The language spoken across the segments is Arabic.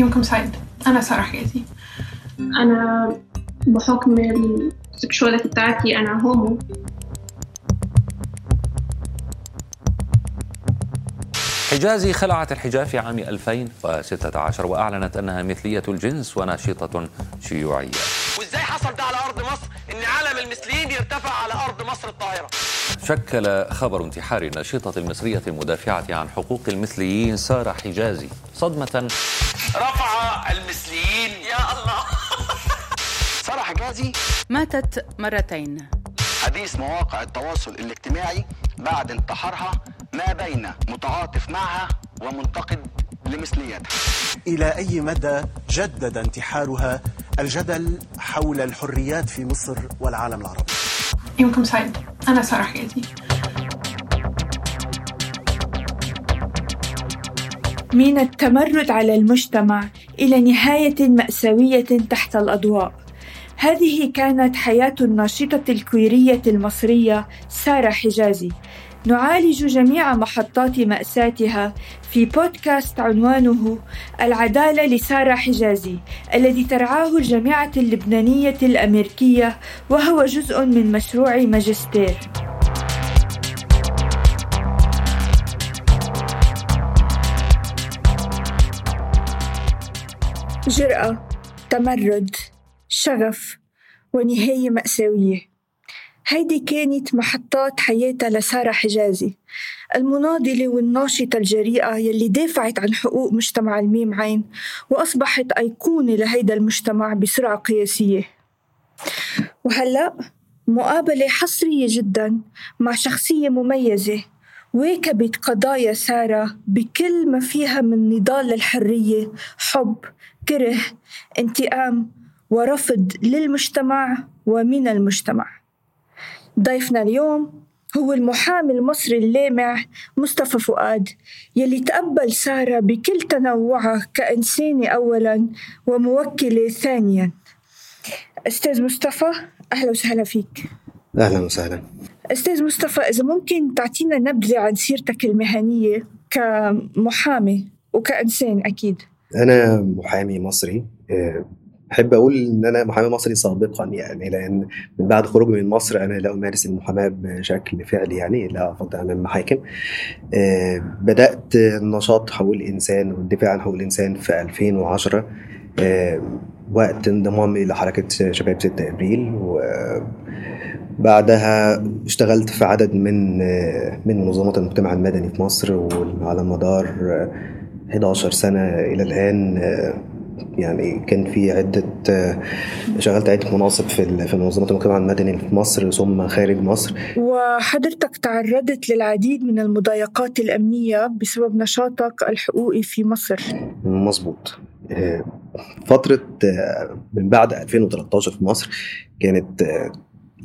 يومكم سعيد. أنا سارة حياتي. أنا بحكم السكشواليتي بتاعتي أنا هومو حجازي خلعت الحجاب في عام 2016 وأعلنت أنها مثلية الجنس وناشطة شيوعية. وإزاي حصل ده على أرض مصر؟ إن علم المثليين يرتفع على أرض مصر الطاهرة. شكل خبر انتحار الناشطة المصرية المدافعة عن حقوق المثليين سارة حجازي صدمة رفع المثليين. يا الله. ساره حجازي ماتت مرتين. حديث مواقع التواصل الاجتماعي بعد انتحارها ما بين متعاطف معها ومنتقد لمثليتها. إلى أي مدى جدد انتحارها الجدل حول الحريات في مصر والعالم العربي؟ يومكم سعيد أنا سارة حياتي من التمرد على المجتمع إلى نهاية مأساوية تحت الأضواء. هذه كانت حياة الناشطة الكويرية المصرية سارة حجازي. نعالج جميع محطات مأساتها في بودكاست عنوانه العدالة لسارة حجازي الذي ترعاه الجامعة اللبنانية الأمريكية وهو جزء من مشروع ماجستير. جرأة تمرد شغف ونهاية مأساوية. هيدي كانت محطات حياتها لسارة حجازي المناضلة والناشطة الجريئة يلي دافعت عن حقوق مجتمع الميم عين وأصبحت أيقونة لهيدا المجتمع بسرعة قياسية. وهلأ مقابلة حصرية جدا مع شخصية مميزة واكبت قضايا سارة بكل ما فيها من نضال للحرية حب كره انتقام ورفض للمجتمع ومن المجتمع. ضيفنا اليوم هو المحامي المصري اللامع مصطفى فؤاد يلي تقبل سارة بكل تنوعها كإنسانة أولا وموكلة ثانيا. أستاذ مصطفى أهلا وسهلا فيك. أهلا وسهلا. أستاذ مصطفى إذا ممكن تعطينا نبذة عن سيرتك المهنية كمحامي وكإنسان أكيد. أنا محامي مصري أه، بحب أقول إن أنا محامي مصري سابقا يعني لأن من بعد خروجي من مصر أنا لا أمارس المحاماة بشكل فعلي يعني لا أفضل عن المحاكم. أه، بدأت نشاط حقوق الإنسان والدفاع عن حقوق الإنسان في 2010 أه، وقت انضمامي لحركه شباب 6 إبريل وبعدها اشتغلت في عدد من من منظمات المجتمع المدني في مصر وعلى مدار 11 سنة إلى الآن آه، يعني كان في عدة آه، شغلت عدة مناصب في في منظمات المجتمع المدني في مصر ثم خارج مصر. وحضرتك تعرضت للعديد من المضايقات الأمنية بسبب نشاطك الحقوقي في مصر. مظبوط. آه، فترة آه، من بعد 2013 في مصر كانت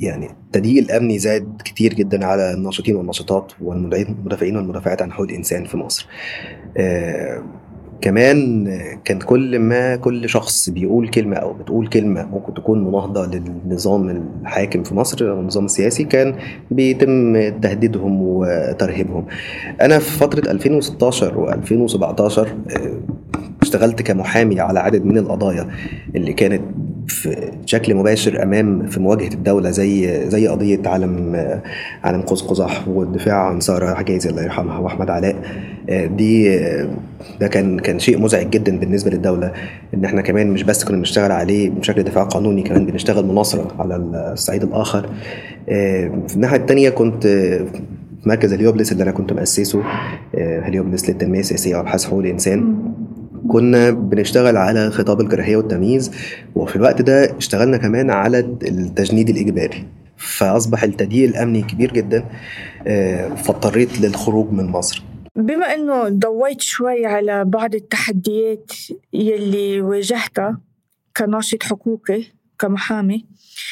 يعني التضييق الأمني زاد كتير جدا على الناشطين والناشطات والمدافعين والمدافعات عن حقوق الإنسان في مصر. آه، كمان كان كل ما كل شخص بيقول كلمة أو بتقول كلمة ممكن تكون مناهضة للنظام الحاكم في مصر أو النظام السياسي كان بيتم تهديدهم وترهيبهم. أنا في فترة 2016 و2017 اشتغلت كمحامي على عدد من القضايا اللي كانت في شكل مباشر أمام في مواجهة الدولة زي زي قضية عالم عالم قوس قزح والدفاع عن سارة حجازي الله يرحمها وأحمد علاء. آه، دي آه، ده كان كان شيء مزعج جدا بالنسبة للدولة إن إحنا كمان مش بس كنا بنشتغل عليه بشكل دفاع قانوني كمان بنشتغل مناصرة على الصعيد الآخر. آه، في الناحية الثانية كنت في مركز هليوبلس اللي أنا كنت مؤسسه هليوبلس للتنمية السياسية وأبحاث حقوق الإنسان. كنا بنشتغل على خطاب الكراهية والتمييز وفي الوقت ده اشتغلنا كمان على التجنيد الإجباري فأصبح التضييق الأمني كبير جدا آه، فاضطريت للخروج من مصر. بما أنه ضويت شوي على بعض التحديات يلي واجهتها كناشط حقوقي كمحامي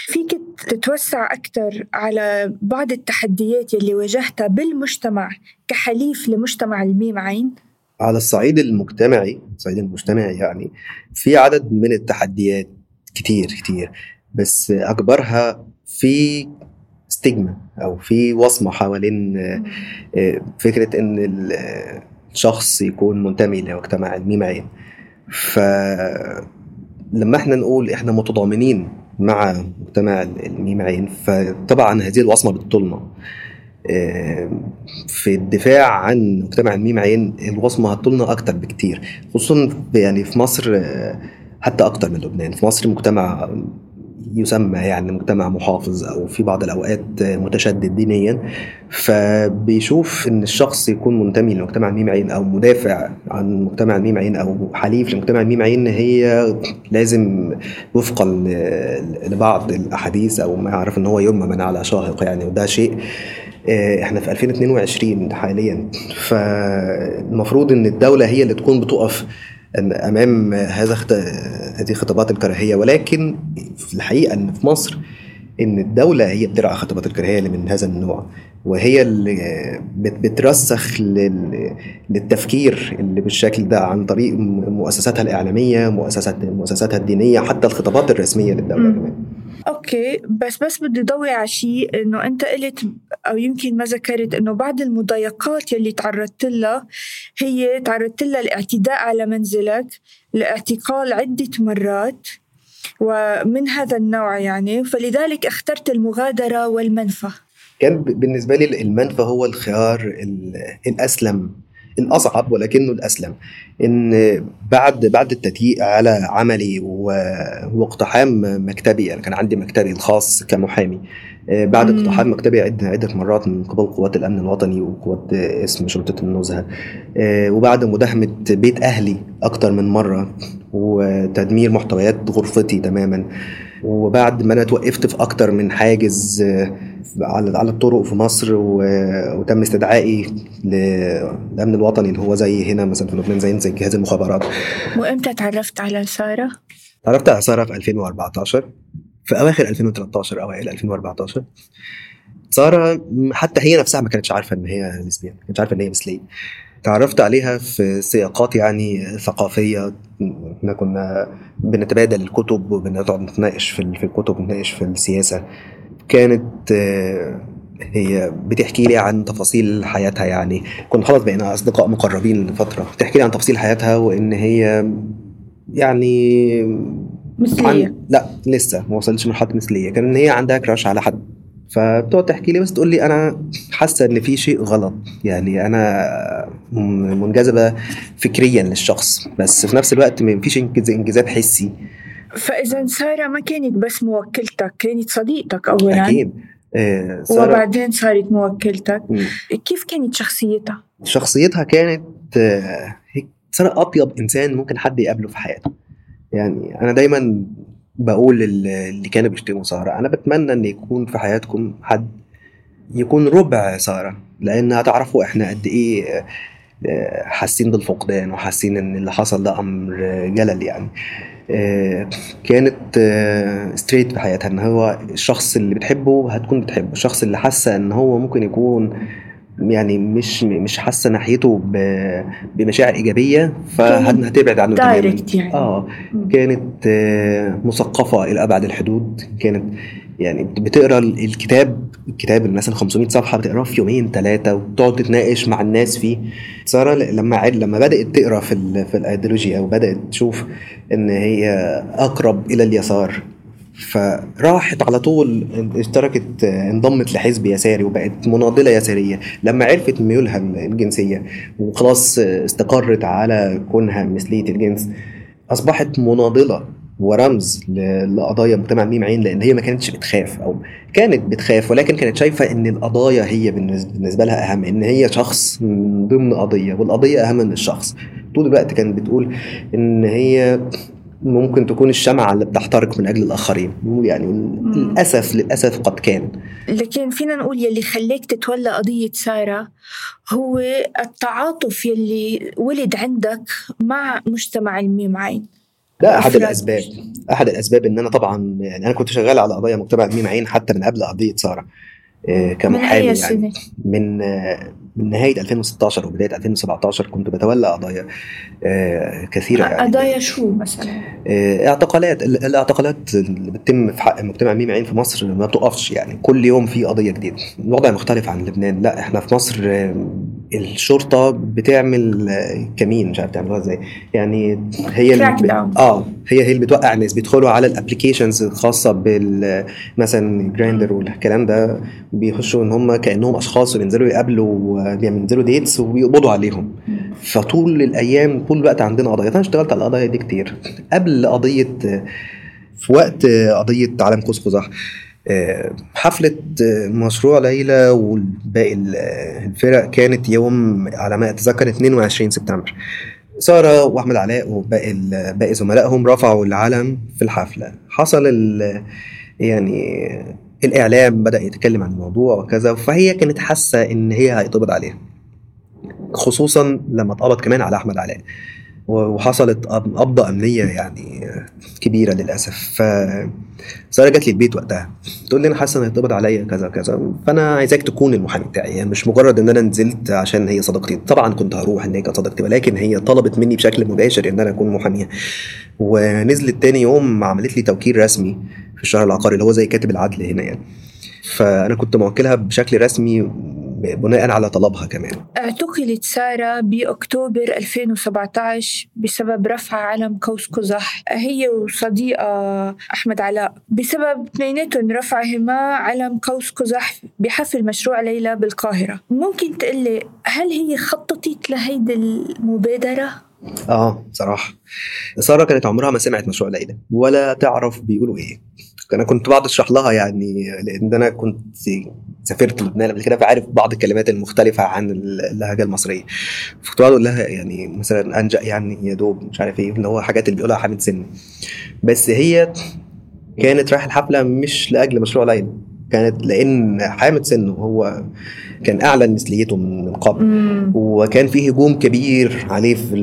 فيك تتوسع أكثر على بعض التحديات يلي واجهتها بالمجتمع كحليف لمجتمع الميم عين؟ على الصعيد المجتمعي الصعيد المجتمعي يعني في عدد من التحديات كتير كتير. بس أكبرها في ستيجما أو في وصمة حوالين آه، آه، فكرة إن ال- آه، الشخص يكون منتمي لمجتمع الميم عين فلما إحنا نقول إحنا متضامنين مع مجتمع الميم عين فطبعا هذه الوصمة بتطولنا في الدفاع عن مجتمع الميم عين الوصمة هتطولنا أكتر بكتير خصوصا يعني في مصر آه، حتى أكتر من لبنان. في مصر مجتمع يسمى يعني مجتمع محافظ أو في بعض الأوقات متشدد دينيا فبيشوف إن الشخص يكون منتمي لمجتمع الميم عين أو مدافع عن مجتمع الميم عين أو حليف لمجتمع الميم عين هي لازم وفقا لبعض الأحاديث أو ما يعرف إن هو يرمى من على شاهق يعني وده شيء آه، إحنا في 2022 حاليا. فالمفروض إن الدولة هي اللي تكون بتقف أمام هذا هذه خطابات الكراهية. ولكن في الحقيقة إن في مصر إن الدولة هي بترعى خطابات الكراهية اللي من هذا النوع. وهي اللي بترسخ للتفكير اللي بالشكل ده عن طريق مؤسساتها الإعلامية مؤسسات مؤسساتها الدينية حتى الخطابات الرسمية للدولة كمان. أوكي بس بس بدي ضوي على شيء إنه أنت قلت أو يمكن ما ذكرت إنه بعد المضايقات يلي تعرضت لها هي تعرضت لها الاعتداء على منزلك الاعتقال عدة مرات ومن هذا النوع يعني. فلذلك اخترت المغادرة والمنفى. كان بالنسبة لي المنفى هو الخيار الأسلم الأصعب ولكنه الأسلم. إن بعد بعد التضييق على عملي واقتحام مكتبي يعني كان عندي مكتبي الخاص كمحامي. آه، بعد اقتحام مكتبي عدة, عدة مرات من قبل قوات الأمن الوطني وقوات اسم شرطة النزهة. آه، وبعد مداهمة بيت أهلي أكتر من مرة وتدمير محتويات غرفتي تماما. وبعد ما أنا توقفت في أكتر من حاجز آه، على على الطرق في مصر وتم استدعائي للأمن الوطني اللي هو زي هنا مثلا في لبنان زي زي جهاز المخابرات. وإمتى تعرفت على سارة؟ تعرفت على سارة في 2014 في أواخر 2013 اوائل 2014 سارة حتى هي نفسها ما كانتش عارفة إن هي ليزبيان ما كانتش عارفة إن هي مثليه تعرفت عليها في سياقات يعني ثقافية إحنا كنا بنتبادل الكتب وبنقعد نتناقش في الكتب ونتناقش في السياسة. كانت آه، هي بتحكي لي عن تفاصيل حياتها يعني. كنا خلاص بقينا أصدقاء مقربين لفترة. بتحكي لي عن تفاصيل حياتها وإن هي يعني مثلية. عن... لا لسه ما وصلتش مرحلة مثلية. كان إن هي عندها كراش على حد. فبتقعد تحكي لي بس تقول لي أنا حاسة إن في شيء غلط. يعني أنا منجذبة فكريا للشخص. بس في نفس الوقت ما فيش إنجذاب حسي. فإذا سارة ما كانت بس موكلتك كانت صديقتك اولا؟ أكيد. آه وبعدين صارت موكلتك. م. كيف كانت شخصيتها؟ شخصيتها كانت آه هيك سارة أطيب إنسان ممكن حد يقابله في حياته. يعني أنا دايما بقول اللي كانوا بيشتموا سارة. أنا بتمنى إن يكون في حياتكم حد يكون ربع سارة لأن هتعرفوا إحنا قد إيه آه، حاسين بالفقدان وحاسين إن اللي حصل ده أمر جلل يعني. آه، كانت straight آه، في حياتها إن هو الشخص اللي بتحبه هتكون بتحبه الشخص اللي حاسة إن هو ممكن يكون يعني مش مش حاسة ناحيته بمشاعر إيجابية فهتبعد عنه تماما. يعني. آه كانت آه، مثقفة إلى أبعد الحدود كانت يعني بتقرأ الكتاب الكتاب مثلا 500 صفحة بتقراه في يومين ثلاثة وتقعد تتناقش مع الناس فيه. سارة لما عد لما بدأت تقرأ في في الايديولوجيا أو بدأت تشوف إن هي أقرب إلى اليسار فراحت على طول اشتركت انضمت لحزب يساري وبقت مناضلة يسارية. لما عرفت ميولها الجنسية وخلاص استقرت على كونها مثلية الجنس أصبحت مناضلة. ورمز لقضايا مجتمع ميم عين لأن هي ما كانتش بتخاف أو كانت بتخاف ولكن كانت شايفة إن القضايا هي بالنسبة لها أهم إن هي شخص من ضمن قضية والقضية أهم من الشخص. طول الوقت كانت بتقول إن هي ممكن تكون الشمعة اللي بتحترق من أجل الآخرين. يعني للأسف للأسف قد كان. لكن فينا نقول يلي خليك تتولى قضية سارة هو التعاطف يلي ولد عندك مع مجتمع الميم عين. ده أحد الأسباب. أحد الأسباب إن أنا طبعا يعني أنا كنت شغال على قضايا مجتمع الميم عين حتى من قبل قضية سارة آه، كمحامي من يعني. من آه، من نهاية 2016 وبداية 2017 كنت بتولى قضايا آه، كثيرة يعني. قضايا شو مثلا؟ اعتقالات الاعتقالات اللي بتتم في حق مجتمع ميم عين في مصر ما بتقفش يعني. كل يوم في قضية جديدة. الوضع مختلف عن لبنان. لا إحنا في مصر الشرطة بتعمل كمين مش عارف تعملوها إزاي. يعني هي اللي ب... آه هي هي اللي بتوقع الناس بيدخلوا على الابلكيشنز الخاصة بال مثلا Grindr والكلام ده بيخشوا إن هم كأنهم أشخاص وبينزلوا يقابلوا بينزلوا dates وبيقبضوا عليهم. فطول الأيام طول الوقت عندنا قضايا. أنا اشتغلت على القضايا دي كتير. قبل قضية في وقت قضية عالم قوس قزح حفلة آه، مشروع ليلى والباقي ال- آه، الفرق كانت يوم على ما أتذكر 22 سبتمبر. سارة وأحمد علاء وباقي باقي زملائهم رفعوا العلم في الحفلة. حصل يعني الإعلام بدأ يتكلم عن الموضوع وكذا فهي كانت حاسة إن هي هيتقبض عليها خصوصا لما اتقبض كمان على أحمد علاء. وحصلت قب- قبضة أمنية يعني كبيرة للأسف. ف سارة جات لي البيت وقتها. تقول لي أنا حاسة إن هيتقبض عليا كذا كذا فأنا عايزاك تكون المحامي بتاعي. يعني مش مجرد إن أنا نزلت عشان هي صديقتي طبعا كنت هروح إن هي كانت صديقتي ولكن هي طلبت مني بشكل مباشر إن أنا أكون محامية. ونزلت تاني يوم عملت لي توكيل رسمي في الشهر العقاري اللي هو زي كاتب العدل هنا يعني. فأنا كنت موكلها بشكل رسمي بناء على طلبها كمان. اعتقلت سارة بأكتوبر 2017 بسبب رفع علم قوس قزح. هي وصديقة أحمد علاء. بسبب اثنيناتهم رفعهما علم قوس قزح بحفل مشروع ليلى بالقاهرة. ممكن تقلي هل هي خططت لهيدي المبادرة؟ آه صراحة. سارة كانت عمرها ما سمعت مشروع ليلى ولا تعرف بيقولوا إيه. أنا كنت بقعد أشرح لها يعني لأن أنا كنت سافرت لبنان قبل كده فعارف بعض الكلمات المختلفة عن اللهجة المصرية. فكنت بقعد أقول لها يعني مثلا أنجأ يعني يا دوب مش عارف إيه اللي هو حاجات اللي بيقولها حامد سن بس هي كانت رايحة الحفلة مش لأجل مشروع ليلى كانت لأن حامد سن هو كان أعلن مثليته من قبل. وكان في هجوم كبير عليه في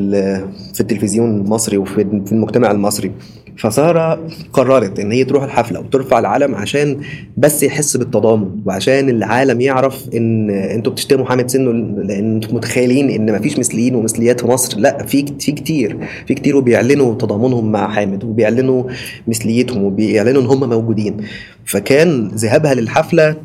في التلفزيون المصري وفي في المجتمع المصري. فسارة قررت إن هي تروح الحفلة وترفع العلم عشان بس يحس بالتضامن وعشان العالم يعرف إن أنتوا بتشتموا حامد سنه لأن أنتوا متخيلين إن مفيش مثليين ومثليات في مصر. لا في في كتير في كتير وبيعلنوا تضامنهم مع حامد وبيعلنوا مثليتهم وبيعلنوا إن هم موجودين. فكان ذهابها للحفلة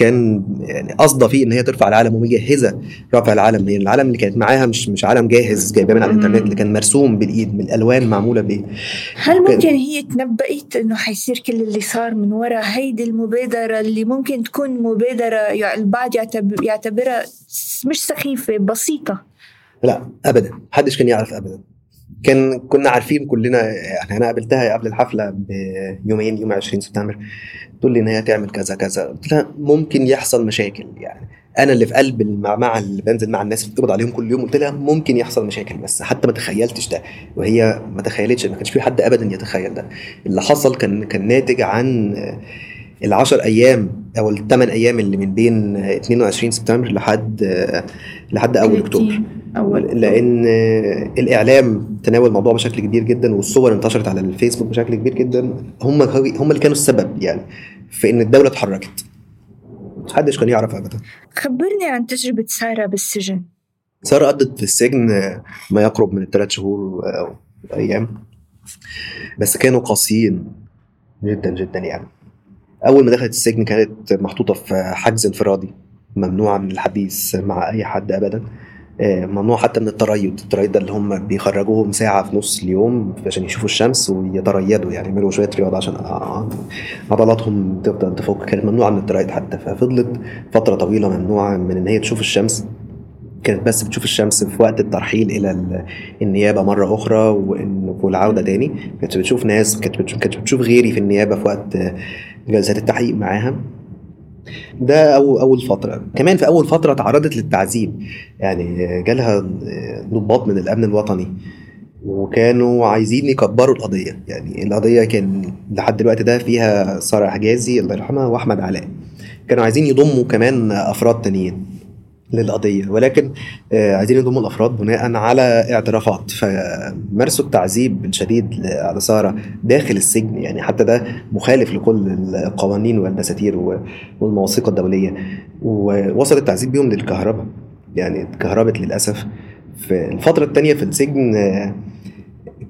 كان يعني قصده فيه إن هي ترفع العلم ومجهزة رفع العلم لأن العلم اللي كانت معاها مش مش علم جاهز جايباه من على الإنترنت اللي كان مرسوم بالإيد من الالوان معمولة بايد هل ممكن هي تنبأت إنه حيصير كل اللي صار من وراء هيدي المبادرة اللي ممكن تكون مبادرة يعني البعض يعتبر يعتبرها مش سخيفة بسيطة؟ لا ابدا. محدش كان يعرف ابدا. كان كنا عارفين كلنا يعني أنا قابلتها قبل الحفلة بيومين يوم 20 سبتمبر. تقول لي إن هي تعمل كذا كذا. قلت لها ممكن يحصل مشاكل يعني. أنا اللي في قلب المعمعه اللي بنزل مع الناس بتقبض عليهم كل يوم. قلت لها ممكن يحصل مشاكل بس حتى ما تخيلتش ده. وهي ما تخيلتش ما كانش في حد ابدا يتخيل ده. اللي حصل كان كان ناتج عن العشر أيام أو الثمان أيام اللي من بين 22 سبتمبر لحد لحد أول أكتوبر. أول لأن الإعلام تناول الموضوع بشكل كبير جدا والصور انتشرت على الفيسبوك بشكل كبير جدا. هم هم اللي كانوا السبب يعني في إن الدولة اتحركت محدش كان يعرف ابدا. خبرني عن تجربة سارة بالسجن. سارة قضت في السجن ما يقرب من الثلاث شهور أو أيام. بس كانوا قاسيين جدا جدا يعني. أول ما دخلت السجن كانت محطوطة في حجز انفرادي ممنوعه من الحديث مع أي حد ابدا. ممنوع حتى من التريض التريض ده اللي هم بيخرجوهم ساعة في نص اليوم عشان يشوفوا الشمس ويتريضوا يعني يعملوا شوية رياضة عشان آه، عضلاتهم تفضل تفك. كانت ممنوعة من التريض حتى. ففضلت فترة طويلة ممنوعة من إن هي تشوف الشمس. كانت بس بتشوف الشمس في وقت الترحيل إلى ال- النيابة مرة أخرى وإن- والعودة تاني. كانت بتشوف ناس كانت بتشوف, غيري في النيابة في وقت آه، جلسات التحقيق معاها. ده أول فترة. كمان في أول فترة تعرضت للتعذيب. يعني جالها ضباط من الأمن الوطني وكانوا عايزين يكبروا القضية. يعني القضية كان لحد دلوقتي ده فيها سارة حجازي الله يرحمها وأحمد علاء. كانوا عايزين يضموا كمان أفراد تانيين. للقضية. ولكن آه، عايزين يضموا الأفراد بناء على اعترافات. فمارسوا التعذيب الشديد على سارة داخل السجن. يعني حتى ده مخالف لكل القوانين والدساتير والمواثيق الدولية. ووصل التعذيب بيهم للكهرباء. يعني اتكهربت للأسف. في الفترة التانية في السجن آه،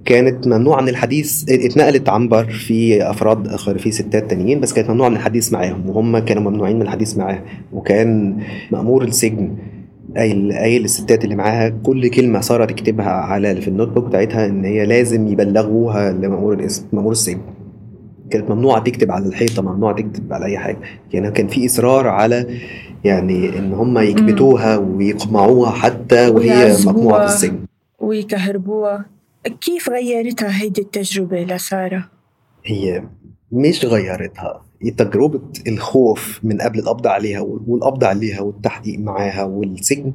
كانت ممنوعة من الحديث اتنقلت عنبر في أفراد آخر في ستات تانيين بس كانت ممنوعة من الحديث معاهم وهم كانوا ممنوعين من الحديث معاها وكان مأمور السجن قايل قايل للستات اللي معاها كل كلمة ساره تكتبها على في النوت بوك بتاعتها إن هي لازم يبلغوها لمأمور الاسم مأمور السجن. كانت ممنوعة تكتب على الحيطة ممنوعة تكتب على أي حاجة يعني كان في إصرار على يعني إن هم يكبتوها ويقمعوها حتى وهي. مقموعة في السجن. ويكهربوها. كيف غيرتها هيدي التجربة لسارة؟ هي مش غيرتها هي تجربة الخوف من قبل القبض عليها والقبض عليها والتحقيق معاها والسجن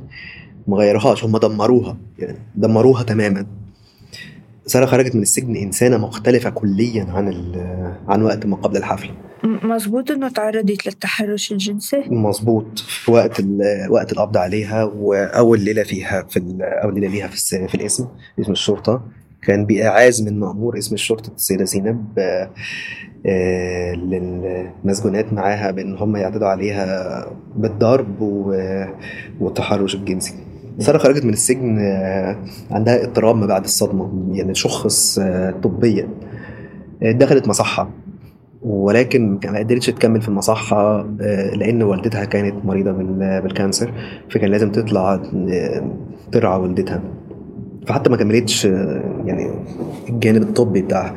ما غيرهاش هم دمروها يعني دمروها تماما سارة خرجت من السجن إنسانة مختلفة كليا عن عن وقت ما قبل الحفلة. م- مزبوط إنه تعرضت للتحرش الجنسي؟ مظبوط. في وقت وقت القبض عليها وأول ليلة فيها في أول ليلة ليها في في الاسم اسم الشرطة. كان بإعاز من مأمور اسم الشرطة السيدة زينب آه، للمسجونات معاها بأن هم يعتدوا عليها بالضرب و- والتحرش الجنسي. سارة خرجت من السجن آه، عندها اضطراب ما بعد الصدمة يعني شخص آه، طبيا آه، دخلت مصحة ولكن ما قدرتش تكمل في المصحة لأن والدتها كانت مريضة بال- بالكانسر فكان لازم تطلع ترعى والدتها فحتى ما كملتش يعني الجانب الطبي بتاعها.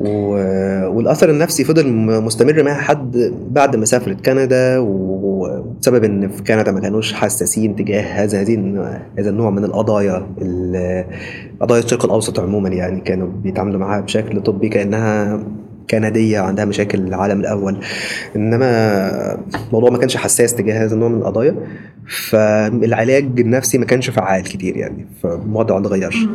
و- والأثر النفسي فضل مستمر معاها حد بعد ما سافرت كندا وبسبب إن في كندا ما كانوش حساسين تجاه هذا هذه هذا النوع من القضايا ال- قضايا الشرق الأوسط عموما يعني كانوا بيتعاملوا معاها بشكل طبي كأنها كندية عندها مشاكل العالم الأول. إنما الموضوع ما كانش حساس تجاه هذا النوع من القضايا فالعلاج النفسي ما كانش فعال كتير يعني فالوضع ما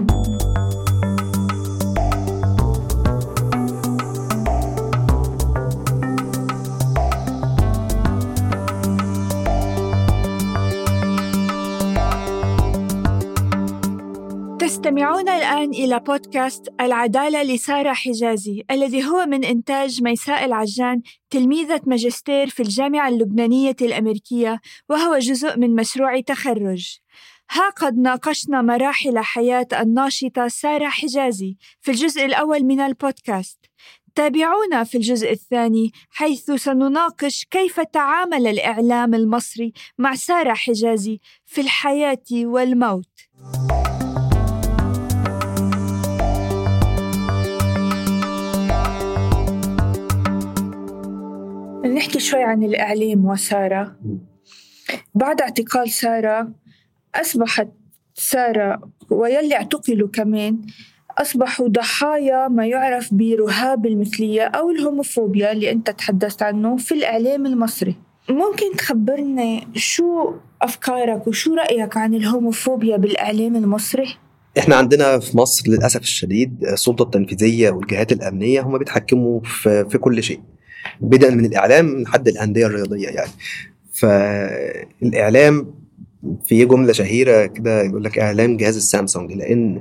الآن إلى بودكاست العدالة لسارة حجازي الذي هو من إنتاج ميساء العجان تلميذة ماجستير في الجامعة اللبنانية الأمريكية وهو جزء من مشروع تخرج. ها قد ناقشنا مراحل حياة الناشطة سارة حجازي في الجزء الأول من البودكاست. تابعونا في الجزء الثاني حيث سنناقش كيف تعامل الإعلام المصري مع سارة حجازي في الحياة والموت. نحكي شوي عن الإعلام وسارة. بعد اعتقال سارة أصبحت سارة ويلي اعتقلوا كمان أصبحوا ضحايا ما يعرف برهاب المثلية أو الهوموفوبيا اللي أنت تحدثت عنه في الإعلام المصري. ممكن تخبرني شو أفكارك وشو رأيك عن الهوموفوبيا بالإعلام المصري؟ إحنا عندنا في مصر للأسف الشديد السلطة التنفيذية والجهات الأمنية هم بيتحكموا في, في كل شيء. بدءا من الإعلام لحد الأندية الرياضية يعني. فالإعلام في جملة شهيرة كده يقول لك إعلام جهاز السامسونج لأن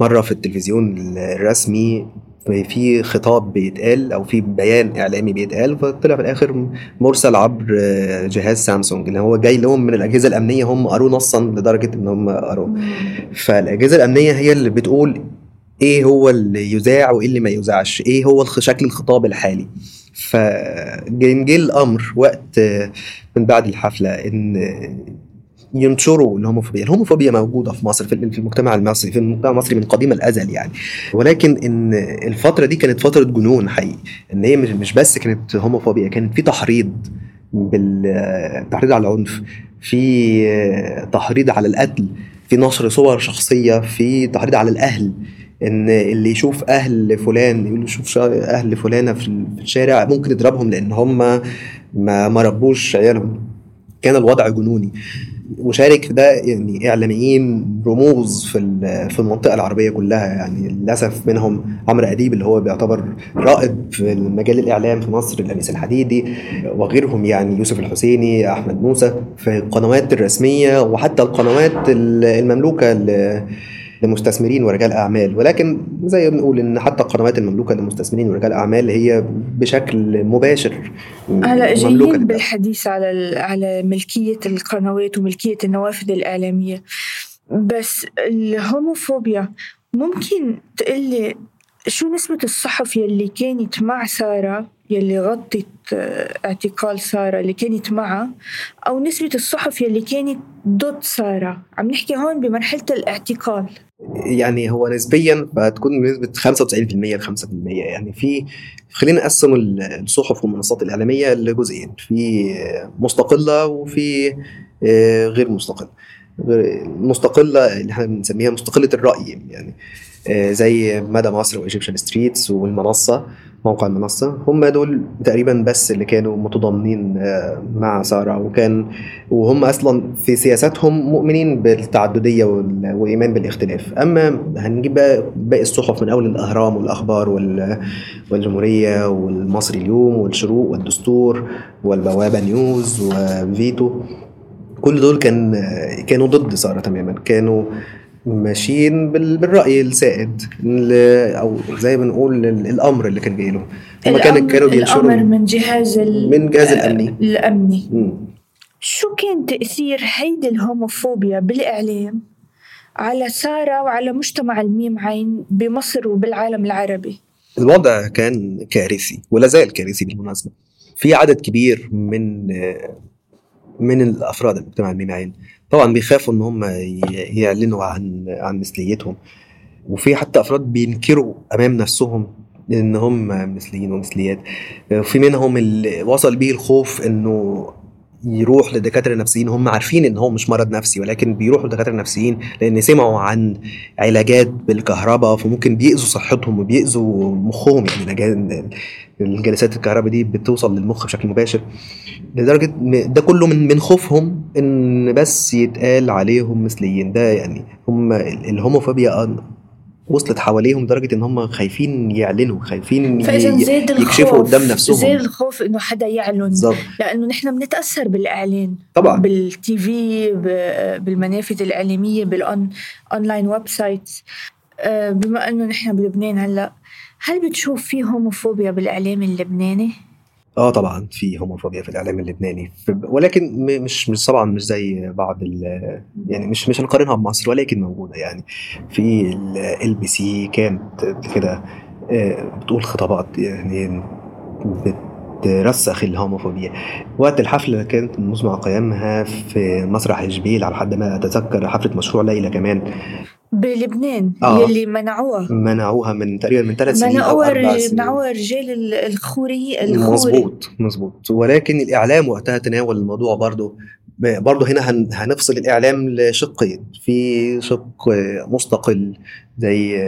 مرة في التلفزيون الرسمي في خطاب بيتقال أو في بيان إعلامي بيتقال فطلع في الآخر مرسل عبر جهاز سامسونج اللي هو جاي لهم من الأجهزة الأمنية هم قروه نصا لدرجة إن هم قروه فالأجهزة الأمنية هي اللي بتقول إيه هو اللي يذاع وإيه اللي ما يذاعش إيه هو شكل الخطاب الحالي. فجه جه الأمر وقت من بعد الحفلة إن ينشروا الهوموفوبيا. الهوموفوبيا موجودة في مصر في المجتمع المصري في المجتمع المصري من قديم الأزل يعني. ولكن إن الفترة دي كانت فترة جنون حقيقي. إن هي مش بس كانت هوموفوبيا كانت في تحريض بالتحريض على العنف في تحريض على القتل في نشر صور شخصية في تحريض على الأهل. إن اللي يشوف أهل فلان يقول يشوف أهل فلانة في ال- في الشارع ممكن يضربهم لأن هم ما ما ربوش عيالهم. كان الوضع جنوني. وشارك في ده يعني إعلاميين رموز في في المنطقة العربية كلها. يعني للأسف منهم عمرو أديب اللي هو بيعتبر رائد في مجال الإعلام في مصر الانيس الحديدي وغيرهم يعني يوسف الحسيني أحمد موسى. في القنوات الرسمية وحتى القنوات ال- المملوكة لمستثمرين ورجال أعمال. ولكن زي ما بنقول إن حتى القنوات المملوكة لمستثمرين ورجال أعمال هي بشكل مباشر هلا جايين. بالحديث على على ملكية القنوات وملكية النوافذ الإعلامية. بس الهوموفوبيا ممكن تقلي شو نسبة الصحفي اللي كانت مع سارة؟ يلي غطت آه، اعتقال سارة اللي كانت معها أو نسبة الصحف يلي كانت ضد سارة. عم نحكي هون بمرحلة الاعتقال. يعني هو نسبيا فتكون بنسبه 95% ل 5% يعني في خلينا نقسم الصحف والمنصات الإعلامية لجزئين. في مستقلة وفي آه، غير مستقلة. المستقله اللي إحنا بنسميها مستقلة الرأي يعني آه، زي مدى مصر وإيجيبشن ستريتس والمنصة. موقع المنصة. هم دول تقريبا بس اللي كانوا متضامنين آه، مع سارة. وكان وهم أصلا في سياساتهم مؤمنين بالتعددية وإيمان بالاختلاف. أما هنجيب بقى باقي الصحف من أول الأهرام والأخبار وال- والجمهورية والمصري اليوم والشروق والدستور والبوابة نيوز وفيتو. كل دول كان كانوا ضد سارة تماما. كانوا ماشيين بال- بالرأي السائد ال- أو زي ما بنقول ال- الأمر اللي كان جاي لهم هم كانوا كانوا بينشروا الأمر من جهاز من جهاز الأمني. الأمني. مم. شو كان تأثير هيدي الهوموفوبيا بالإعلام على سارة وعلى مجتمع الميم عين بمصر وبالعالم العربي؟ الوضع كان كارثي ولا زال كارثي بالمناسبة. في عدد كبير من من الأفراد المجتمع الميمعين طبعا بيخافوا إن هم يعلنوا عن عن مثليتهم. وفي حتى أفراد بينكروا أمام نفسهم إن هم مثليين ومثليات. وفي منهم اللي وصل بيه الخوف إنه يروح لدكاترة نفسيين هم عارفين إن هو مش مرض نفسي ولكن بيروحوا لدكاترة نفسيين لأن سمعوا عن علاجات بالكهرباء فممكن بيأذوا صحتهم وبيأذوا مخهم. يعني الج- الجلسات الكهرباء دي بتوصل للمخ بشكل مباشر. لدرجة ده كله من من خوفهم إن بس يتقال عليهم مثليين. ده يعني هم ال- الهوموفوبيا وصلت حواليهم لدرجه إن هم خايفين يعلنوا خايفين يكشفوا قدام نفسهم. زاد الخوف إنه حدا يعلن. بالظبط لأنه نحن بنتأثر بالإعلان طبعا. بالتي في بالمنافذ الإعلامية بال online websites آه، بما أنه نحن بلبنان هلأ هل بتشوف في homophobia بالإعلام اللبناني؟ آه طبعا في homophobia في الإعلام اللبناني. ولكن مش مش طبعا مش زي بعض يعني مش مش هنقارنها بمصر ولكن موجودة يعني. في LBC كانت كده آه، بتقول خطابات يعني بترسخ ال homophobia وقت الحفله كانت مزمع قيامها في مسرح جبيل على حد ما أتذكر حفلة مشروع ليلى كمان. بلبنان آه. يلي منعوها منعوها من تقريبا من ثلاث سنين أو منعوها أربع سنين منعوها رجال ال- الخوري الخوري مظبوط مظبوط ولكن الإعلام وقتها تناول الموضوع برضه برضه هنا هن- هنفصل الإعلام لشقين في شق مستقل زي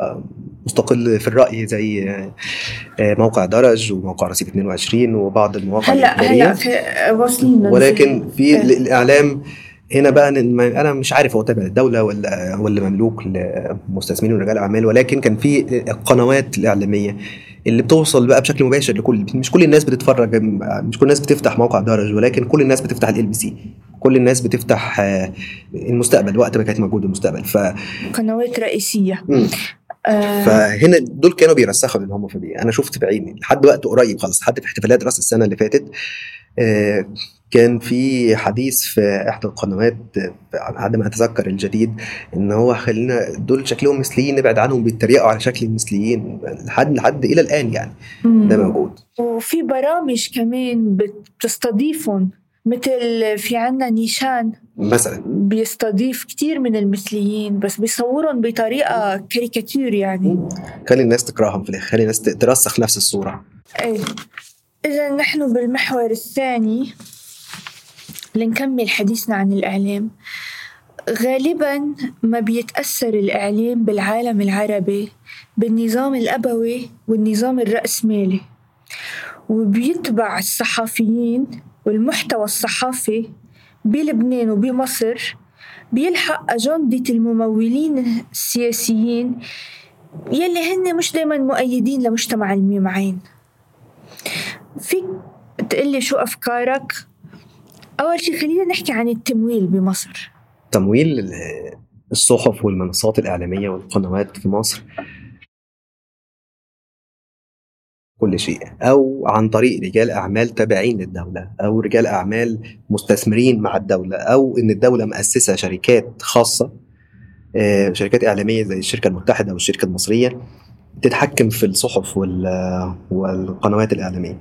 آه، مستقل في الرأي زي آه، موقع درج وموقع رصيف 22 وبعض المواقع هلا. هلا في- واصلين ولكن في آه. هنا بقى أنا مش عارف هو تابع للدولة ولا ولا مملوك لمستثمرين ورجال أعمال ولكن كان في القنوات الاعلاميه اللي بتوصل بقى بشكل مباشر لكل مش كل الناس بتتفرج مش كل الناس بتفتح موقع درج ولكن كل الناس بتفتح LBC كل الناس بتفتح آه، المستقبل وقت ما كانت موجوده المستقبل. ف قنوات رئيسية. مم. آه. فهنا دول كانوا بيرسخوا لل homophobia أنا شفت بعيني لحد وقت قريب خالص لحد في احتفالات رأس السنة اللي فاتت آه، كان في حديث في إحدى القنوات على ما أتذكر الجديد إن هو خلينا دول شكلهم مثليين نبعد عنهم بيتريقوا على شكل المثليين لحد لحد إلى الآن يعني. ده موجود. وفي برامج كمان بتستضيفهم مثل في عنا نيشان مثلا. بيستضيف كتير من المثليين بس بيصورهم بطريقة كاريكاتير يعني. خلي الناس تكرههم في الآخر خلي الناس ترسخ نفس الصورة. إيه. إذا نحن بالمحور الثاني لنكمل حديثنا عن الإعلام. غالبا ما بيتأثر الإعلام بالعالم العربي بالنظام الأبوي والنظام الرأسمالي وبيتبع الصحفيين والمحتوى الصحافي بلبنان وبمصر بيلحق أجندة الممولين السياسيين يلي هن مش دايما مؤيدين لمجتمع الميم عين فيك تقلي شو أفكارك؟ أول شيء خلينا نحكي عن التمويل بمصر. تمويل ال- الصحف والمنصات الإعلامية والقنوات في مصر. كل شيء. أو عن طريق رجال أعمال تابعين للدولة. أو رجال أعمال مستثمرين مع الدولة. أو إن الدولة مؤسسة شركات خاصة آه، شركات إعلامية زي الشركة المتحدة والشركة المصرية. تتحكم في الصحف وال- والقنوات الإعلامية.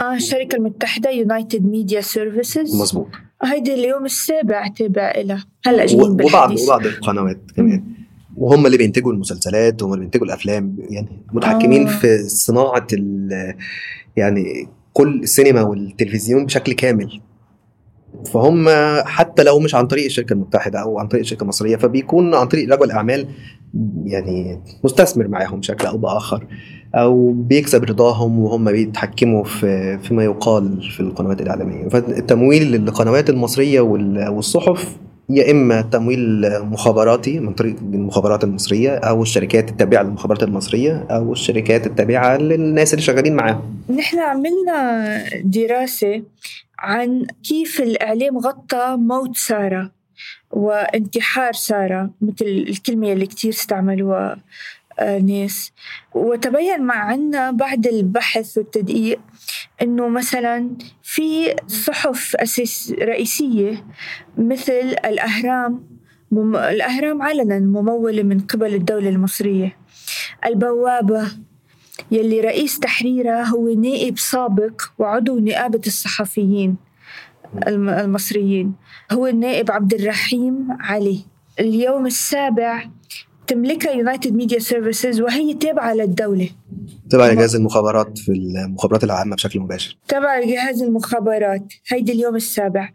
آه الشركة المتحدة United Media Services مظبوط. هيدي اليوم السابع تابع لها هلا جايين وبعض وبعض القنوات كمان. وهم اللي بينتجوا المسلسلات وهم اللي بينتجوا الأفلام يعني متحكمين آه. في صناعة ال- يعني كل السينما والتلفزيون بشكل كامل. فهم حتى لو مش عن طريق الشركة المتحدة أو عن طريق الشركة المصرية فبيكون عن طريق رجل أعمال يعني مستثمر معاهم بشكل أو بآخر أو بيكسب رضاهم وهم بيتحكموا في فيما يقال في القنوات الإعلامية. فالتمويل للقنوات المصرية وال- والصحف يا إما تمويل مخابراتي من طريق المخابرات المصرية أو الشركات التابعة للمخابرات المصرية أو الشركات التابعة للناس اللي شغالين معاهم. نحن عملنا دراسة عن كيف الإعلام غطى موت سارة. وانتحار سارة مثل الكلمة اللي كتير استعملوها آه، ناس وتبين مع عنا بعد البحث والتدقيق إنه مثلا في صحف أساس رئيسية مثل الأهرام مم... الأهرام علنا ممولة من قبل الدولة المصرية. البوابة يلي رئيس تحريرها هو نائب سابق وعضو نقابة الصحفيين. المصريين. هو النائب عبد الرحيم علي. اليوم السابع تملكها United Media Services وهي تابعة للدولة. تبع لجهاز المخابرات في المخابرات العامة بشكل مباشر. تبع جهاز المخابرات. هيدي اليوم السابع.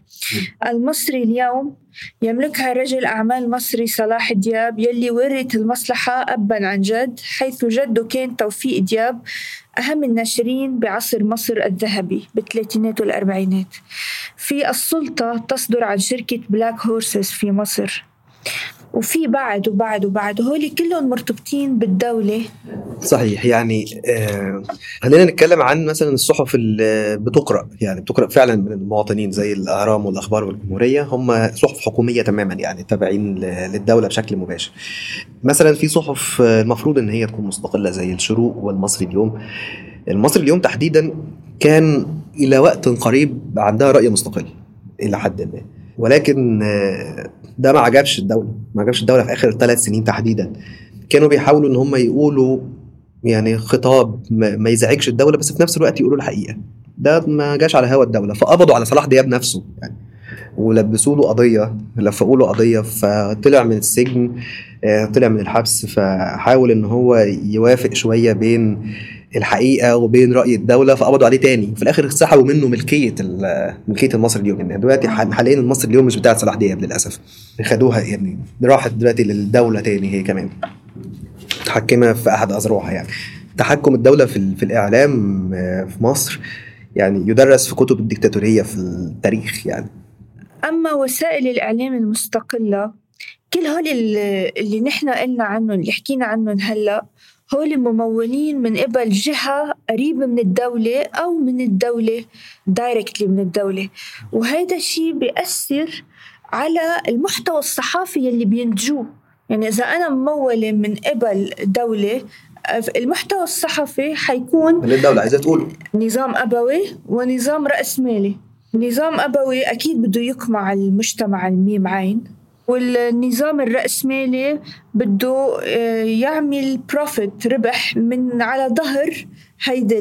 المصري اليوم يملكها رجل أعمال مصري صلاح دياب يلي ورث المصلحة أبا عن جد حيث جده كان توفيق دياب أهم الناشرين بعصر مصر الذهبي بالثلاثينات والأربعينات. في السلطة تصدر عن شركة Black Horses في مصر. وفي بعد وبعد وبعد هول كلهم مرتبطين بالدولة. صحيح يعني آه خلينا نتكلم عن مثلا الصحف اللي بتقرأ يعني بتقرأ فعلا من المواطنين زي الاهرام والأخبار والجمهورية. هم صحف حكومية تماما يعني تابعين ل- للدولة بشكل مباشر. مثلا في صحف آه، المفروض إن هي تكون مستقلة زي الشروق والمصري اليوم. المصري اليوم تحديدا كان إلى وقت قريب عندها رأي مستقل إلى حد ما. ولكن آه، ده ما عجبش الدولة. ما عجبش الدولة في آخر ثلاث سنين تحديدا. كانوا بيحاولوا إن هم يقولوا يعني خطاب ما يزعجش الدولة بس في نفس الوقت يقولوا الحقيقة. ده ما جاش على هوا الدولة فقبضوا على صلاح دياب نفسه يعني ولبسوا له قضية لفقوا له قضية فطلع من السجن آه، طلع من الحبس فحاول إن هو يوافق شوية بين الحقيقة وبين رأي الدولة فقبضوا عليه تاني. في الآخر سحبوا منه ملكية ملكية المصري اليوم. يعني دلوقتي حال- حاليا المصري اليوم مش بتاعت صلاح دياب للأسف. خدوها يعني راحت دلوقتي للدولة تاني هي كمان. متحكمة في أحد أذرعها يعني. تحكم الدولة في في الإعلام آه، في مصر يعني يدرس في كتب الديكتاتوريه في التاريخ يعني. أما وسائل الإعلام المستقلة كل هول اللي, نحن قلنا عنهم اللي حكينا عنهم هلأ هول ممولين من قبل جهة قريبة من الدولة أو من الدولة دايركتلي من الدولة. وهذا الشيء بيأثر على المحتوى الصحافي اللي بينتجوه. يعني إذا أنا ممولة من قبل دولة المحتوى الصحفي حيكون اللي الدولة عايزه تقوله نظام أبوي ونظام رأسمالي نظام أبوي أكيد بده يقمع المجتمع الميم عين. والنظام الرأسمالي بده آه، يعمل profit ربح من على ظهر هيدا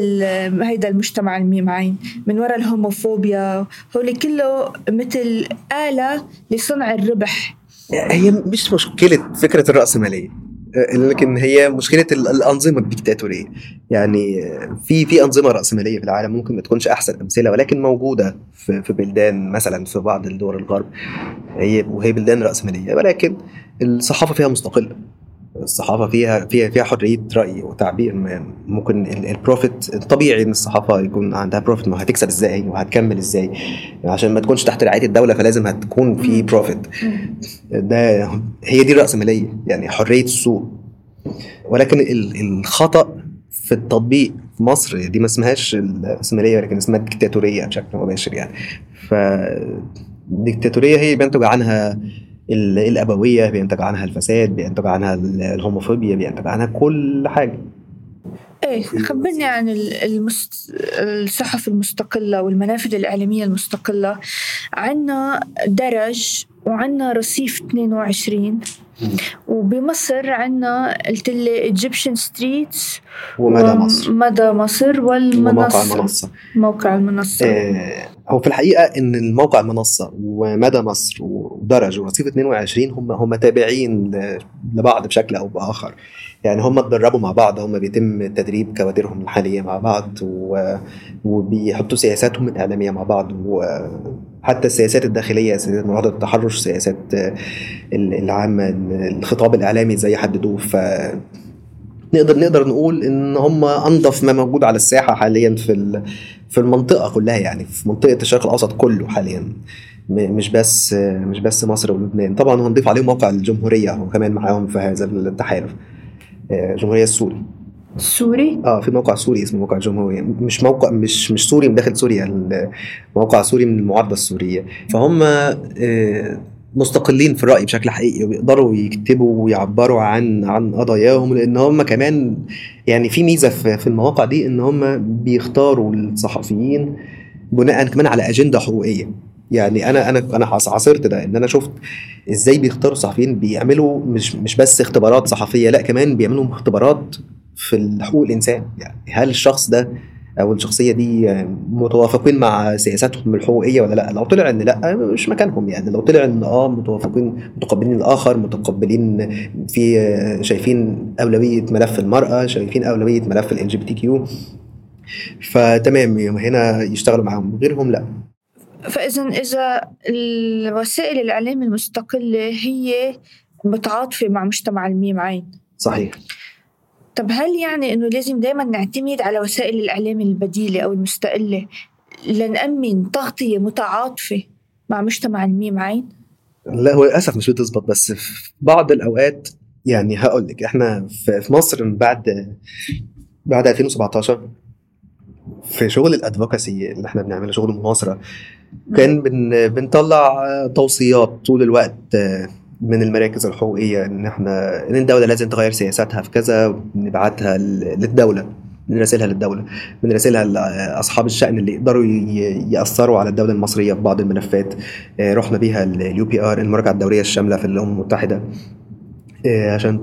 هيدا المجتمع الميم عين من وراء ال homophobia. هول كله مثل آلة لصنع الربح. هي مش مشكلة فكرة الرأسمالية. آه، لكن هي مشكلة ال- الأنظمة الديكتاتوريه يعني آه، في في أنظمة رأسمالية في العالم ممكن ما تكونش أحسن أمثلة ولكن موجودة في في بلدان مثلا في بعض الدول الغرب هي وهي بلدان رأسمالية ولكن الصحافة فيها مستقلة. الصحافة فيها فيها فيها حرية رأي وتعبير ممكن ال- ال profit طبيعي إن الصحافة يكون عندها profit ما هتكسب إزاي وهتكمل إزاي؟ عشان ما تكونش تحت رعاية الدولة فلازم هتكون في profit ده هي دي الرأسمالية يعني حرية السوق. ولكن ال- الخطأ في التطبيق في مصر دي ما اسمهاش الرأسمالية ولكن اسمها الديكتاتورية بشكل مباشر يعني. فالديكتاتورية هي بينتج عنها ال- الأبوية بينتج عنها الفساد بينتج عنها ال- الهوموفوبيا بينتج عنها كل حاجة. إيه خبرني عن ال- المست... الصحف المستقلة والمنافذ الإعلامية المستقلة. عنا درج وعنا رصيف 22 وبمصر عنا قلت لي Egyptian Streets ومدى مصر. مدى مصر وموقع والمنصة المنصة. موقع المنصة. آه، هو في الحقيقة إن الموقع المنصة ومدى مصر ودرج ورصيف 22 هم هم تابعين لبعض بشكل أو بآخر. يعني هم اتدربوا مع بعض هم بيتم تدريب كوادرهم الحالية مع بعض و- وبيحطوا سياساتهم الإعلامية مع بعض وحتى السياسات الداخلية سياسات معاهدة التحرش سياسات آه، ال- العامه الخطاب الإعلامي إزاي يحددوه ف نقدر نقدر نقول إن هم انظف ما موجود على الساحة حاليا في في المنطقة كلها يعني في منطقة الشرق الأوسط كله حاليا. مش بس مش بس مصر ولبنان. طبعا هنضيف عليهم موقع الجمهورية هو كمان معاهم في هذا التحالف آه، الجمهوريه السوري. سوري؟ آه في موقع سوري اسمه موقع الجمهوريه مش موقع مش مش سوري من داخل سوريا. موقع سوري من المعارضة السورية. فهم آه، مستقلين في الرأي بشكل حقيقي وبيقدروا يكتبوا ويعبروا عن عن قضاياهم لأن هم كمان يعني في ميزة في المواقع دي إن هم بيختاروا الصحفيين بناء كمان على أجندة حقوقية. يعني أنا أنا أنا عاص- عاصرت ده إن أنا شفت إزاي بيختاروا الصحفيين بيعملوا مش مش بس اختبارات صحفية لأ كمان بيعملوا اختبارات في حقوق الإنسان. يعني هل الشخص ده أو الشخصية دي متوافقين مع سياساتهم الحقوقية ولا لأ؟ لو طلع إن لأ مش مكانهم. يعني لو طلع إن آه متوافقين متقبلين الآخر متقبلين في شايفين أولوية ملف المرأة شايفين أولوية ملف ال جي بي تي كيو فتمام هنا يشتغلوا معاهم. غيرهم لأ. فإذا إذا الوسائل الإعلام المستقلة هي متعاطفة مع مجتمع الميم عين. صحيح. طب هل يعني إنه لازم دايما نعتمد على وسائل الإعلام البديلة أو المستقلة لنأمن تغطية متعاطفة مع مجتمع الميم عين؟ لا هو للأسف مش بتظبط بس في بعض الأوقات يعني هقول لك إحنا في في مصر من بعد بعد 2017 في شغل ال advocacy اللي إحنا بنعمله شغل المناصره كان بن بنطلع توصيات طول الوقت من المراكز الحقوقية إن إحنا إن الدولة لازم تغير سياساتها في كذا ونبعتها للدولة بنراسلها للدولة بنراسلها لاصحاب الشأن اللي يقدروا يأثروا على الدولة المصرية في بعض الملفات. آه، رحنا بيها ال UPR المراجعة الدورية الشاملة في الأمم المتحدة. آه، عشان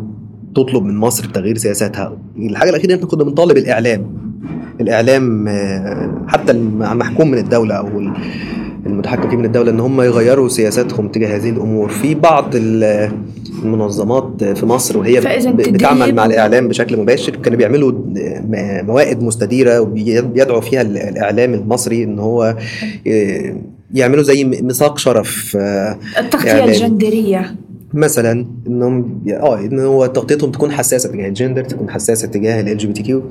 تطلب من مصر تغيير سياساتها. الحاجة الأخيرة إحنا كنا بنطالب الإعلام. الإعلام آه، حتى المحكوم من الدولة أو المتحكم فيه من الدولة إن هم يغيروا سياساتهم تجاه هذه الأمور في بعض ال- المنظمات في مصر وهي بتعمل مع الإعلام بشكل مباشر كانوا بيعملوا موائد مستديرة وبيدعوا فيها ال- الإعلام المصري إن هو يعملوا زي ميثاق شرف آه، التغطية إعلامي. الجندرية مثلا إنهم آه إن هو تغطيتهم تكون حساسة تجاه الجندر تكون حساسة تجاه ال جي بي تي كيو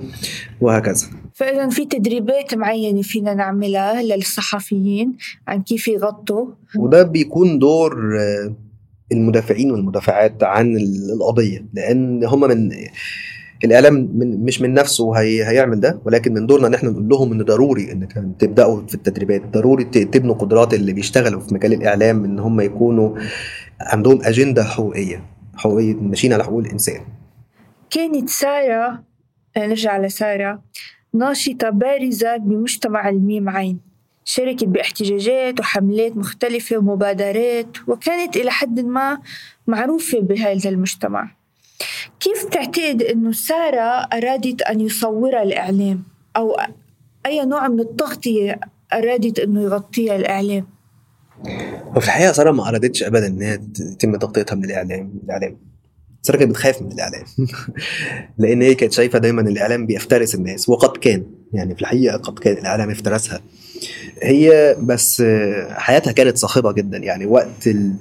وهكذا. فإذا في تدريبات معينة فينا نعملها للصحفيين عن كيف يغطوا. وده بيكون دور آه، المدافعين والمدافعات عن ال- القضية لأن هم من الاعلام من مش من نفسه هي هيعمل ده ولكن من دورنا إن إحنا نقول لهم إن ضروري إن تبدأوا في التدريبات ضروري تبنوا قدرات اللي بيشتغلوا في مجال الإعلام إن هم يكونوا عندهم أجندة حقوقية حقوقية ماشيين على حقوق الإنسان. كانت سارة آه، نرجع لسارة ناشطة بارزة بمجتمع الميم عين شاركت باحتجاجات وحملات مختلفة ومبادرات وكانت إلى حد ما معروفة بهذا المجتمع. كيف تعتقد أنه سارة أرادت أن يصورها الإعلام؟ أو أي نوع من التغطية أرادت أنه يغطيها الإعلام؟ وفي الحقيقة سارة ما أرادتش ابدا إن هي ت- يتم تغطيتها من الإعلام الإعلام. سارة كانت بتخاف من الإعلام. لأن هي كانت شايفة دايما الإعلام بيفترس الناس وقد كان. يعني في الحقيقة قد كان الإعلام افترسها هي بس حياتها كانت صاخبة جدا. يعني وقت ال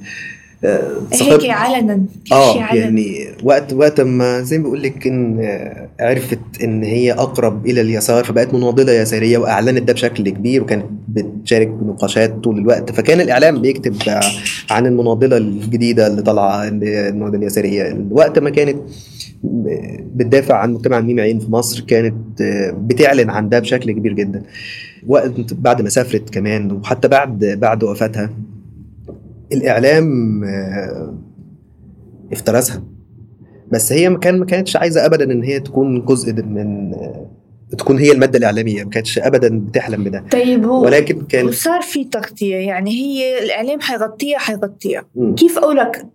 هيك علنا آه يعني وقت وقت ما زي ما بقول لك إن آه، عرفت إن هي أقرب إلى اليسار فبقت مناضلة يسارية وأعلنت ده بشكل كبير وكانت بتشارك بنقاشات طول الوقت. فكان الإعلام بيكتب آه، عن المناضلة الجديدة اللي طالعة المناضلة اليسارية. وقت ما كانت بتدافع عن مجتمع الميم عين في مصر كانت آه، بتعلن عن ده بشكل كبير جدا. وقت بعد ما سافرت كمان وحتى بعد بعد وفاتها الإعلام آه، افترسها. بس هي ما كان ما كانتش عايزة ابدا إن هي تكون جزء من آه، تكون هي المادة الإعلامية ما كانتش ابدا بتحلم بده. طيب هو ولكن كان وصار في تغطية. يعني هي الإعلام حيغطيها حيغطيها. كيف أقولك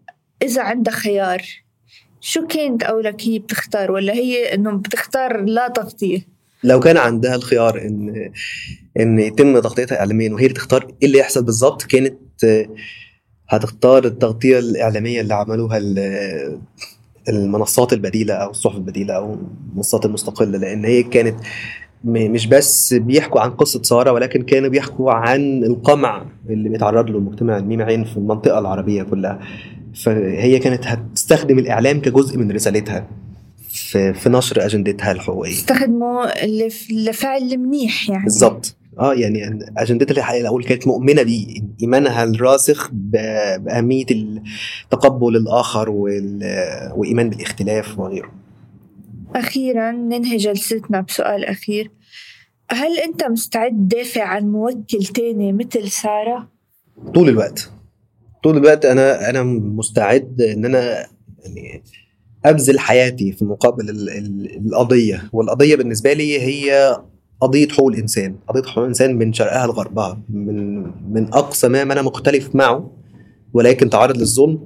إذا عندها خيار؟ شو كانت أولك هي بتختار؟ ولا هي إنه بتختار لا تغطية؟ لو كان عندها الخيار إن إن يتم تغطيتها اعلاميا وهي تختار إيه اللي يحصل بالظبط كانت آه، هتختار التغطية الإعلامية اللي عملوها ال- المنصات البديلة أو الصحف البديلة أو المنصات المستقلة لأن هي كانت مش بس بيحكوا عن قصة سارة ولكن كانوا بيحكوا عن القمع اللي بيتعرض له المجتمع الميم عين في المنطقة العربية كلها. فهي كانت هتستخدم الإعلام كجزء من رسالتها في في نشر أجندتها الحقوقية. استخدموا لفعل منيح يعني. بالظبط آه يعني اجندتها اللي الحقيقة الأول كانت مؤمنة بيه إيمانها الراسخ بأهمية التقبل الآخر وإيمان بالاختلاف وغيره. أخيرا ننهي جلستنا بسؤال أخير. هل أنت مستعد تدافع عن موكل تاني مثل سارة؟ طول الوقت. طول الوقت أنا أنا مستعد إن أنا يعني أبذل حياتي في مقابل ال- ال- القضية. والقضية بالنسبة لي هي قضية حقوق الإنسان. قضية حقوق الإنسان من شرقها لغربها من من أقصى ما أنا مختلف معه ولكن تعرض للظلم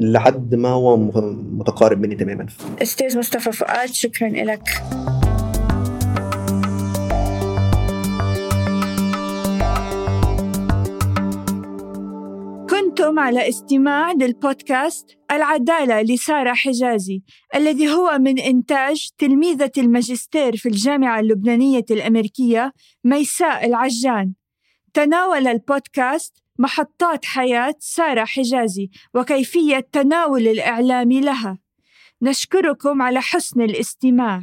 لحد ما هو متقارب مني تماما. أستاذ مصطفى فؤاد شكرا لك. كنتم على استماع للبودكاست العدالة لسارة حجازي الذي هو من إنتاج تلميذة الماجستير في الجامعة اللبنانية الأمريكية ميساء العجان. تناول البودكاست محطات حياة سارة حجازي وكيفية تناول الإعلام لها. نشكركم على حسن الاستماع.